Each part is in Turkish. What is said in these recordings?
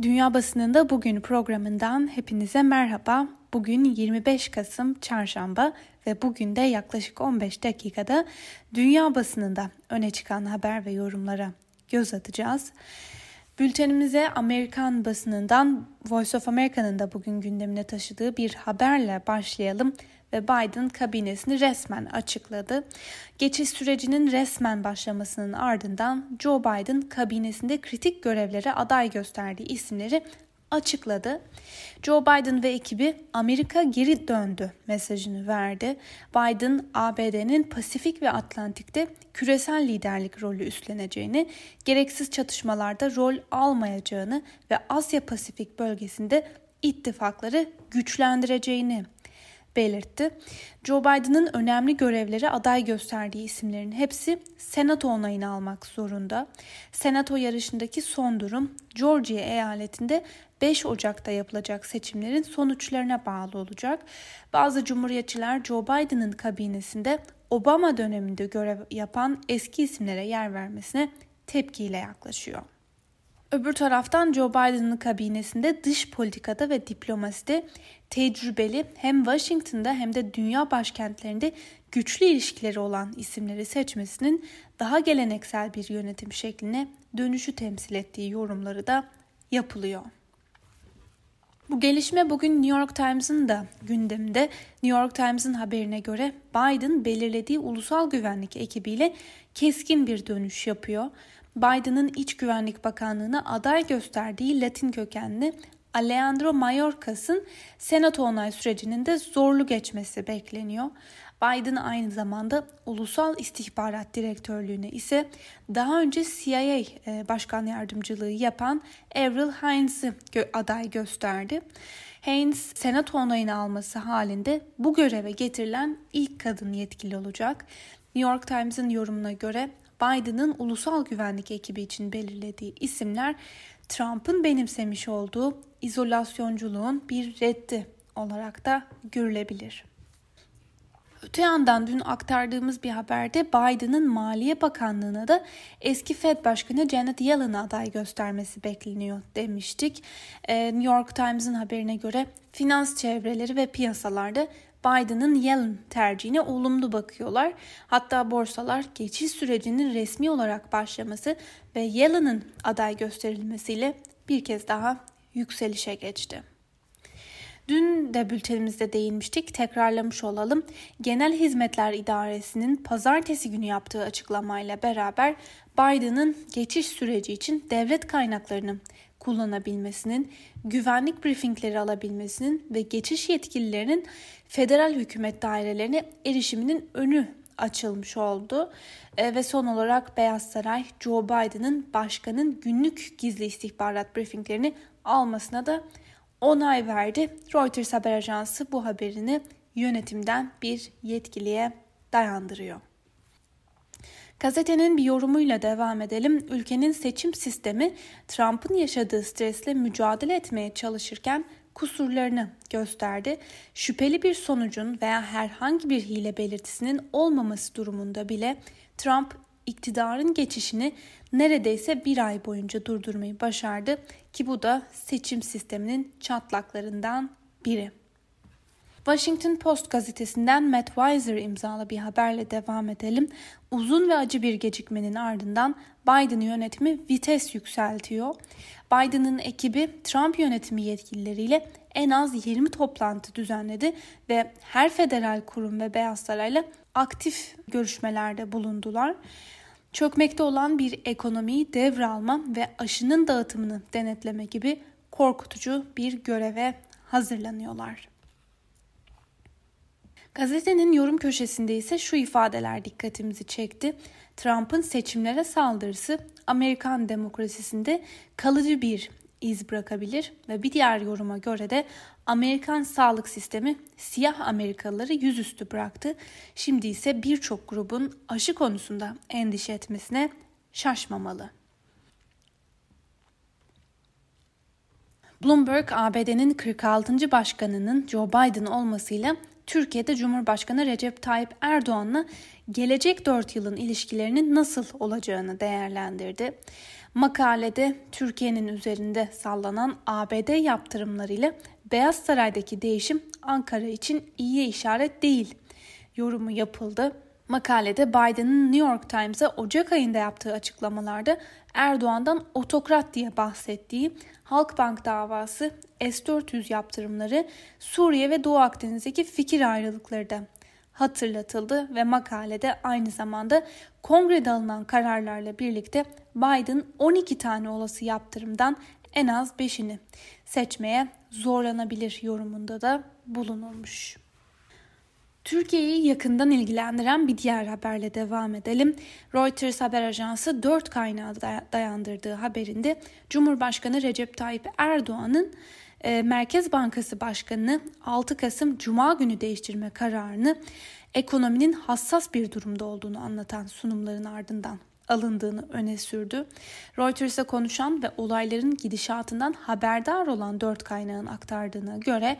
Dünya Basınında Bugün programından hepinize merhaba. Bugün 25 Kasım Çarşamba ve bugün de yaklaşık 15 dakikada dünya basınında öne çıkan haber ve yorumlara göz atacağız. Bültenimize Amerikan basınından Voice of America'nın da bugün gündemine taşıdığı bir haberle başlayalım ve Biden kabinesini resmen açıkladı. Geçiş sürecinin resmen başlamasının ardından Joe Biden kabinesinde kritik görevlere aday gösterdiği isimleri açıkladı. Joe Biden ve ekibi Amerika geri döndü mesajını verdi. Biden ABD'nin Pasifik ve Atlantik'te küresel liderlik rolü üstleneceğini, gereksiz çatışmalarda rol almayacağını ve Asya Pasifik bölgesinde ittifakları güçlendireceğini belirtti. Joe Biden'ın önemli görevlere aday gösterdiği isimlerin hepsi Senato onayını almak zorunda. Senato yarışındaki son durum Georgia eyaletinde 5 Ocak'ta yapılacak seçimlerin sonuçlarına bağlı olacak. Bazı cumhuriyetçiler Joe Biden'ın kabinesinde Obama döneminde görev yapan eski isimlere yer vermesine tepkiyle yaklaşıyor. Öbür taraftan Joe Biden'ın kabinesinde dış politikada ve diplomaside tecrübeli hem Washington'da hem de dünya başkentlerinde güçlü ilişkileri olan isimleri seçmesinin daha geleneksel bir yönetim şekline dönüşü temsil ettiği yorumları da yapılıyor. Bu gelişme bugün New York Times'ın da gündeminde. New York Times'ın haberine göre Biden belirlediği ulusal güvenlik ekibiyle keskin bir dönüş yapıyor. Biden'ın İç Güvenlik Bakanlığı'na aday gösterdiği Latin kökenli Alejandro Mayorkas'ın senato onay sürecinin de zorlu geçmesi bekleniyor. Biden aynı zamanda Ulusal İstihbarat Direktörlüğüne ise daha önce CIA e, Başkan Yardımcılığı yapan Avril Haines aday gösterdi. Haynes senato onayını alması halinde bu göreve getirilen ilk kadın yetkili olacak. New York Times'ın yorumuna göre Biden'ın ulusal güvenlik ekibi için belirlediği isimler Trump'ın benimsemiş olduğu izolasyonculuğun bir reddi olarak da görülebilir. Öte yandan dün aktardığımız bir haberde Biden'ın Maliye Bakanlığı'na da eski Fed Başkanı Janet Yellen'a aday göstermesi bekleniyor demiştik. Ee, New York Times'ın haberine göre finans çevreleri ve piyasalarda Biden'ın Yellen tercihine olumlu bakıyorlar. Hatta borsalar geçiş sürecinin resmi olarak başlaması ve Yellen'ın aday gösterilmesiyle bir kez daha yükselişe geçti. Dün de bültenimizde değinmiştik, tekrarlamış olalım. Genel Hizmetler İdaresi'nin pazartesi günü yaptığı açıklamayla beraber Biden'ın geçiş süreci için devlet kaynaklarını kullanabilmesinin, güvenlik briefingleri alabilmesinin ve geçiş yetkililerinin federal hükümet dairelerine erişiminin önü açılmış oldu. E, ve son olarak Beyaz Saray Joe Biden'ın başkanın günlük gizli istihbarat briefinglerini almasına da onay verdi. Reuters haber ajansı bu haberini yönetimden bir yetkiliye dayandırıyor. Gazetenin bir yorumuyla devam edelim. Ülkenin seçim sistemi Trump'ın yaşadığı stresle mücadele etmeye çalışırken kusurlarını gösterdi. Şüpheli bir sonucun veya herhangi bir hile belirtisinin olmaması durumunda bile Trump iktidarın geçişini neredeyse bir ay boyunca durdurmayı başardı ki bu da seçim sisteminin çatlaklarından biri. Washington Post gazetesinden Matt Weiser imzalı bir haberle devam edelim. Uzun ve acı bir gecikmenin ardından Biden yönetimi vites yükseltiyor. Biden'ın ekibi Trump yönetimi yetkilileriyle en az 20 toplantı düzenledi ve her federal kurum ve Beyaz Saray'la aktif görüşmelerde bulundular. Çökmekte olan bir ekonomiyi devralma ve aşının dağıtımını denetleme gibi korkutucu bir göreve hazırlanıyorlar. Gazetenin yorum köşesinde ise şu ifadeler dikkatimizi çekti. Trump'ın seçimlere saldırısı Amerikan demokrasisinde kalıcı bir iz bırakabilir ve bir diğer yoruma göre de Amerikan sağlık sistemi siyah Amerikalıları yüzüstü bıraktı. Şimdi ise birçok grubun aşı konusunda endişe etmesine şaşmamalı. Bloomberg, ABD'nin 46. başkanının Joe Biden olmasıyla Türkiye'de Cumhurbaşkanı Recep Tayyip Erdoğan'la gelecek 4 yılın ilişkilerinin nasıl olacağını değerlendirdi. Makalede Türkiye'nin üzerinde sallanan ABD yaptırımlarıyla Beyaz Saray'daki değişim Ankara için iyiye işaret değil yorumu yapıldı. Makalede Biden'ın New York Times'a Ocak ayında yaptığı açıklamalarda Erdoğan'dan otokrat diye bahsettiği Halkbank davası, S-400 yaptırımları, Suriye ve Doğu Akdeniz'deki fikir ayrılıkları da hatırlatıldı ve makalede aynı zamanda kongrede alınan kararlarla birlikte Biden 12 tane olası yaptırımdan en az 5'ini seçmeye zorlanabilir yorumunda da bulunulmuş. Türkiye'yi yakından ilgilendiren bir diğer haberle devam edelim. Reuters haber ajansı dört kaynağı dayandırdığı haberinde Cumhurbaşkanı Recep Tayyip Erdoğan'ın e, Merkez Bankası Başkanı'nı 6 Kasım Cuma günü değiştirme kararını ekonominin hassas bir durumda olduğunu anlatan sunumların ardından alındığını öne sürdü. Reuters'a konuşan ve olayların gidişatından haberdar olan dört kaynağın aktardığına göre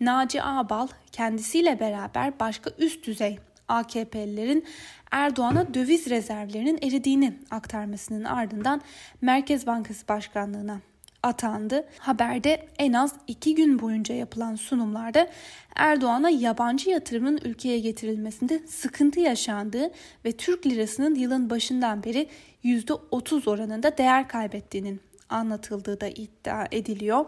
Naci Ağbal kendisiyle beraber başka üst düzey AKP'lilerin Erdoğan'a döviz rezervlerinin eridiğini aktarmasının ardından Merkez Bankası Başkanlığı'na atandı. Haberde en az iki gün boyunca yapılan sunumlarda Erdoğan'a yabancı yatırımın ülkeye getirilmesinde sıkıntı yaşandığı ve Türk lirasının yılın başından beri %30 oranında değer kaybettiğinin anlatıldığı da iddia ediliyor.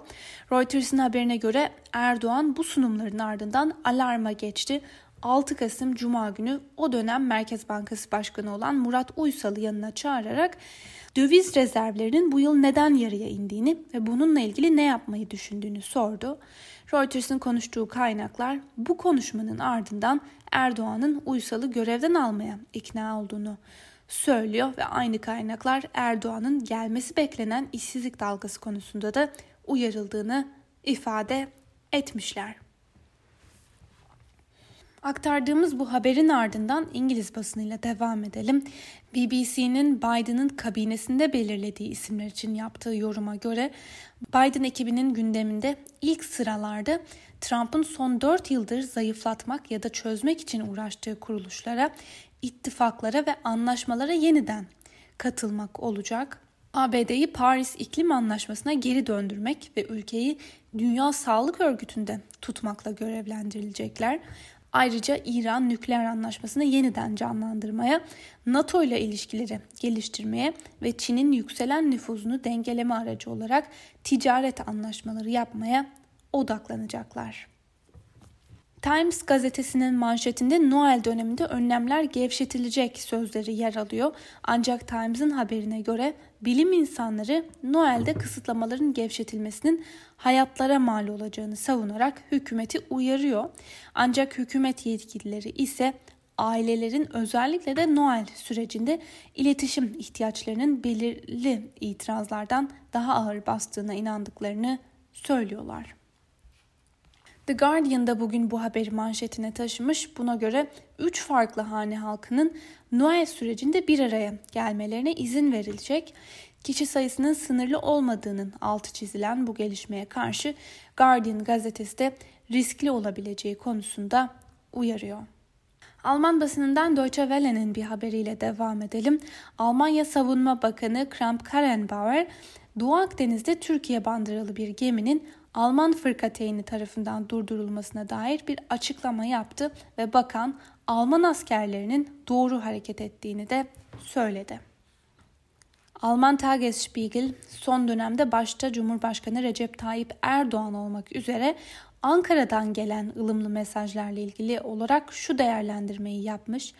Reuters'ın haberine göre Erdoğan bu sunumların ardından alarma geçti. 6 Kasım Cuma günü o dönem Merkez Bankası Başkanı olan Murat Uysal'ı yanına çağırarak döviz rezervlerinin bu yıl neden yarıya indiğini ve bununla ilgili ne yapmayı düşündüğünü sordu. Reuters'ın konuştuğu kaynaklar bu konuşmanın ardından Erdoğan'ın Uysal'ı görevden almaya ikna olduğunu söylüyor ve aynı kaynaklar Erdoğan'ın gelmesi beklenen işsizlik dalgası konusunda da uyarıldığını ifade etmişler. Aktardığımız bu haberin ardından İngiliz basınıyla devam edelim. BBC'nin Biden'ın kabinesinde belirlediği isimler için yaptığı yoruma göre Biden ekibinin gündeminde ilk sıralarda Trump'ın son 4 yıldır zayıflatmak ya da çözmek için uğraştığı kuruluşlara, ittifaklara ve anlaşmalara yeniden katılmak olacak. ABD'yi Paris İklim Anlaşması'na geri döndürmek ve ülkeyi Dünya Sağlık Örgütü'nde tutmakla görevlendirilecekler. Ayrıca İran nükleer anlaşmasını yeniden canlandırmaya, NATO ile ilişkileri geliştirmeye ve Çin'in yükselen nüfuzunu dengeleme aracı olarak ticaret anlaşmaları yapmaya odaklanacaklar. Times gazetesinin manşetinde Noel döneminde önlemler gevşetilecek sözleri yer alıyor. Ancak Times'ın haberine göre bilim insanları Noel'de kısıtlamaların gevşetilmesinin hayatlara mal olacağını savunarak hükümeti uyarıyor. Ancak hükümet yetkilileri ise ailelerin özellikle de Noel sürecinde iletişim ihtiyaçlarının belirli itirazlardan daha ağır bastığına inandıklarını söylüyorlar. The Guardian da bugün bu haberi manşetine taşımış. Buna göre 3 farklı hane halkının Noel sürecinde bir araya gelmelerine izin verilecek. Kişi sayısının sınırlı olmadığının altı çizilen bu gelişmeye karşı Guardian gazetesi de riskli olabileceği konusunda uyarıyor. Alman basınından Deutsche Welle'nin bir haberiyle devam edelim. Almanya Savunma Bakanı Kramp-Karrenbauer, Doğu Akdeniz'de Türkiye bandıralı bir geminin Alman fırkateyni tarafından durdurulmasına dair bir açıklama yaptı ve bakan Alman askerlerinin doğru hareket ettiğini de söyledi. Alman Tagesspiegel son dönemde başta Cumhurbaşkanı Recep Tayyip Erdoğan olmak üzere Ankara'dan gelen ılımlı mesajlarla ilgili olarak şu değerlendirmeyi yapmış.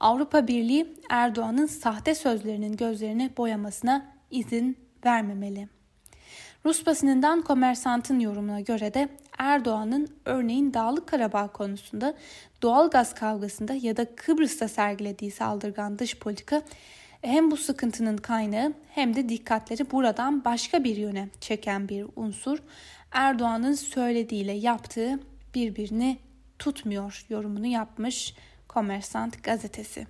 Avrupa Birliği Erdoğan'ın sahte sözlerinin gözlerini boyamasına izin vermemeli. Rus basınından Komersant'ın yorumuna göre de Erdoğan'ın örneğin Dağlık Karabağ konusunda doğal gaz kavgasında ya da Kıbrıs'ta sergilediği saldırgan dış politika hem bu sıkıntının kaynağı hem de dikkatleri buradan başka bir yöne çeken bir unsur. Erdoğan'ın söylediğiyle yaptığı birbirini tutmuyor yorumunu yapmış Komersant gazetesi.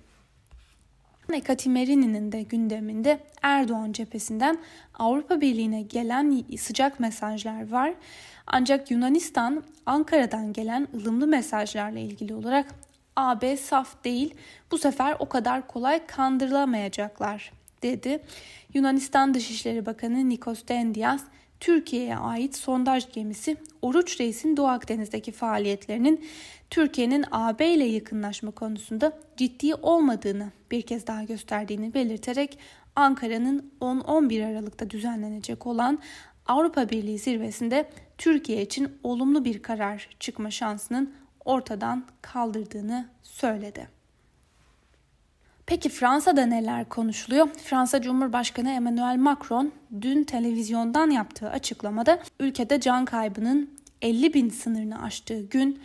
Katimerin'in de gündeminde Erdoğan cephesinden Avrupa Birliği'ne gelen sıcak mesajlar var. Ancak Yunanistan Ankara'dan gelen ılımlı mesajlarla ilgili olarak AB saf değil bu sefer o kadar kolay kandırılamayacaklar dedi. Yunanistan Dışişleri Bakanı Nikos Dendias, Türkiye'ye ait sondaj gemisi Oruç Reis'in Doğu Akdeniz'deki faaliyetlerinin Türkiye'nin AB ile yakınlaşma konusunda ciddi olmadığını bir kez daha gösterdiğini belirterek Ankara'nın 10-11 Aralık'ta düzenlenecek olan Avrupa Birliği zirvesinde Türkiye için olumlu bir karar çıkma şansının ortadan kaldırdığını söyledi. Peki Fransa'da neler konuşuluyor? Fransa Cumhurbaşkanı Emmanuel Macron dün televizyondan yaptığı açıklamada ülkede can kaybının 50 bin sınırını aştığı gün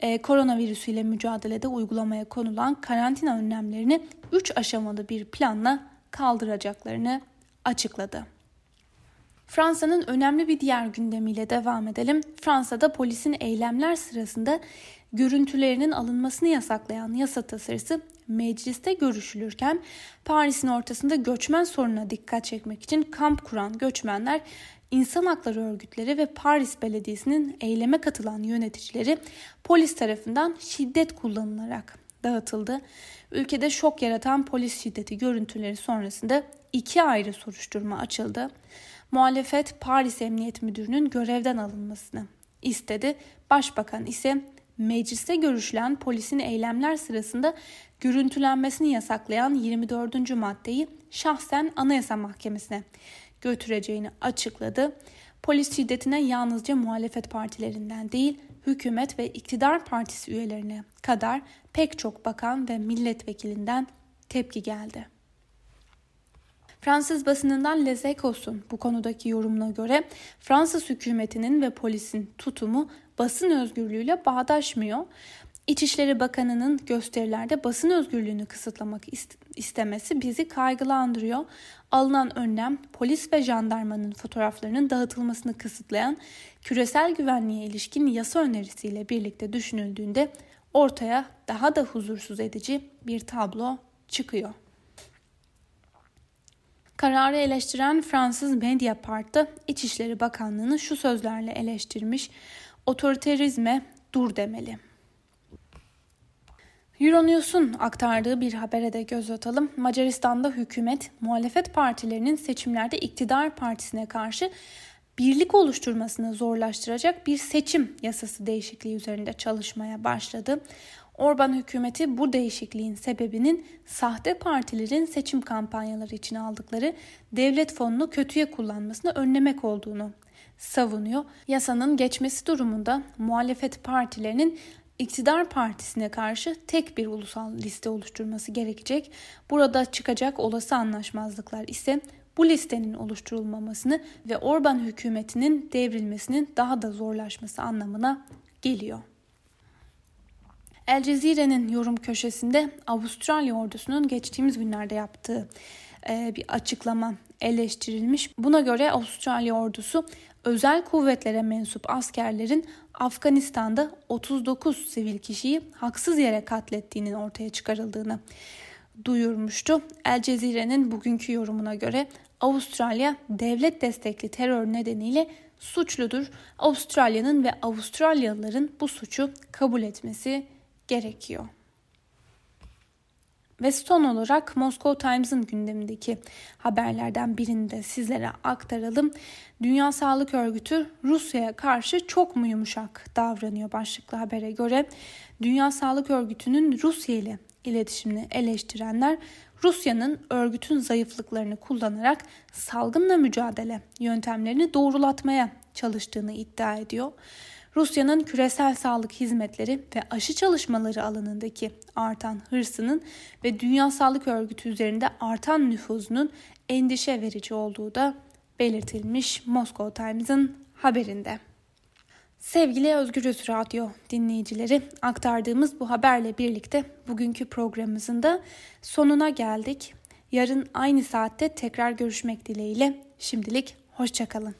e, koronavirüsüyle mücadelede uygulamaya konulan karantina önlemlerini 3 aşamalı bir planla kaldıracaklarını açıkladı. Fransa'nın önemli bir diğer gündemiyle devam edelim. Fransa'da polisin eylemler sırasında görüntülerinin alınmasını yasaklayan yasa tasarısı mecliste görüşülürken Paris'in ortasında göçmen sorununa dikkat çekmek için kamp kuran göçmenler insan hakları örgütleri ve Paris Belediyesi'nin eyleme katılan yöneticileri polis tarafından şiddet kullanılarak dağıtıldı. Ülkede şok yaratan polis şiddeti görüntüleri sonrasında iki ayrı soruşturma açıldı. Muhalefet Paris Emniyet Müdürü'nün görevden alınmasını istedi. Başbakan ise mecliste görüşülen polisin eylemler sırasında görüntülenmesini yasaklayan 24. maddeyi şahsen Anayasa Mahkemesi'ne götüreceğini açıkladı. Polis şiddetine yalnızca muhalefet partilerinden değil, hükümet ve iktidar partisi üyelerine kadar pek çok bakan ve milletvekilinden tepki geldi. Fransız basınından Les Echos'un bu konudaki yorumuna göre Fransız hükümetinin ve polisin tutumu basın özgürlüğüyle bağdaşmıyor. İçişleri Bakanı'nın gösterilerde basın özgürlüğünü kısıtlamak istemesi bizi kaygılandırıyor. Alınan önlem polis ve jandarmanın fotoğraflarının dağıtılmasını kısıtlayan küresel güvenliğe ilişkin yasa önerisiyle birlikte düşünüldüğünde ortaya daha da huzursuz edici bir tablo çıkıyor. Kararı eleştiren Fransız Mediapart İçişleri Bakanlığı'nı şu sözlerle eleştirmiş. Otoriterizme dur demeli. Euronews'un aktardığı bir habere de göz atalım. Macaristan'da hükümet muhalefet partilerinin seçimlerde iktidar partisine karşı birlik oluşturmasını zorlaştıracak bir seçim yasası değişikliği üzerinde çalışmaya başladı. Orban hükümeti bu değişikliğin sebebinin sahte partilerin seçim kampanyaları için aldıkları devlet fonunu kötüye kullanmasını önlemek olduğunu savunuyor. Yasanın geçmesi durumunda muhalefet partilerinin iktidar partisine karşı tek bir ulusal liste oluşturması gerekecek. Burada çıkacak olası anlaşmazlıklar ise bu listenin oluşturulmamasını ve Orban hükümetinin devrilmesinin daha da zorlaşması anlamına geliyor. El Cezire'nin yorum köşesinde Avustralya ordusunun geçtiğimiz günlerde yaptığı e, bir açıklama eleştirilmiş. Buna göre Avustralya ordusu özel kuvvetlere mensup askerlerin Afganistan'da 39 sivil kişiyi haksız yere katlettiğinin ortaya çıkarıldığını duyurmuştu. El Cezire'nin bugünkü yorumuna göre Avustralya devlet destekli terör nedeniyle suçludur. Avustralya'nın ve Avustralyalıların bu suçu kabul etmesi gerekiyor. Ve son olarak Moscow Times'ın gündemindeki haberlerden birini de sizlere aktaralım. Dünya Sağlık Örgütü Rusya'ya karşı çok mu yumuşak davranıyor başlıklı habere göre. Dünya Sağlık Örgütü'nün Rusya ile iletişimini eleştirenler Rusya'nın örgütün zayıflıklarını kullanarak salgınla mücadele yöntemlerini doğrulatmaya çalıştığını iddia ediyor. Rusya'nın küresel sağlık hizmetleri ve aşı çalışmaları alanındaki artan hırsının ve Dünya Sağlık Örgütü üzerinde artan nüfuzunun endişe verici olduğu da belirtilmiş Moscow Times'ın haberinde. Sevgili Özgürüz Radyo dinleyicileri aktardığımız bu haberle birlikte bugünkü programımızın da sonuna geldik. Yarın aynı saatte tekrar görüşmek dileğiyle şimdilik hoşçakalın.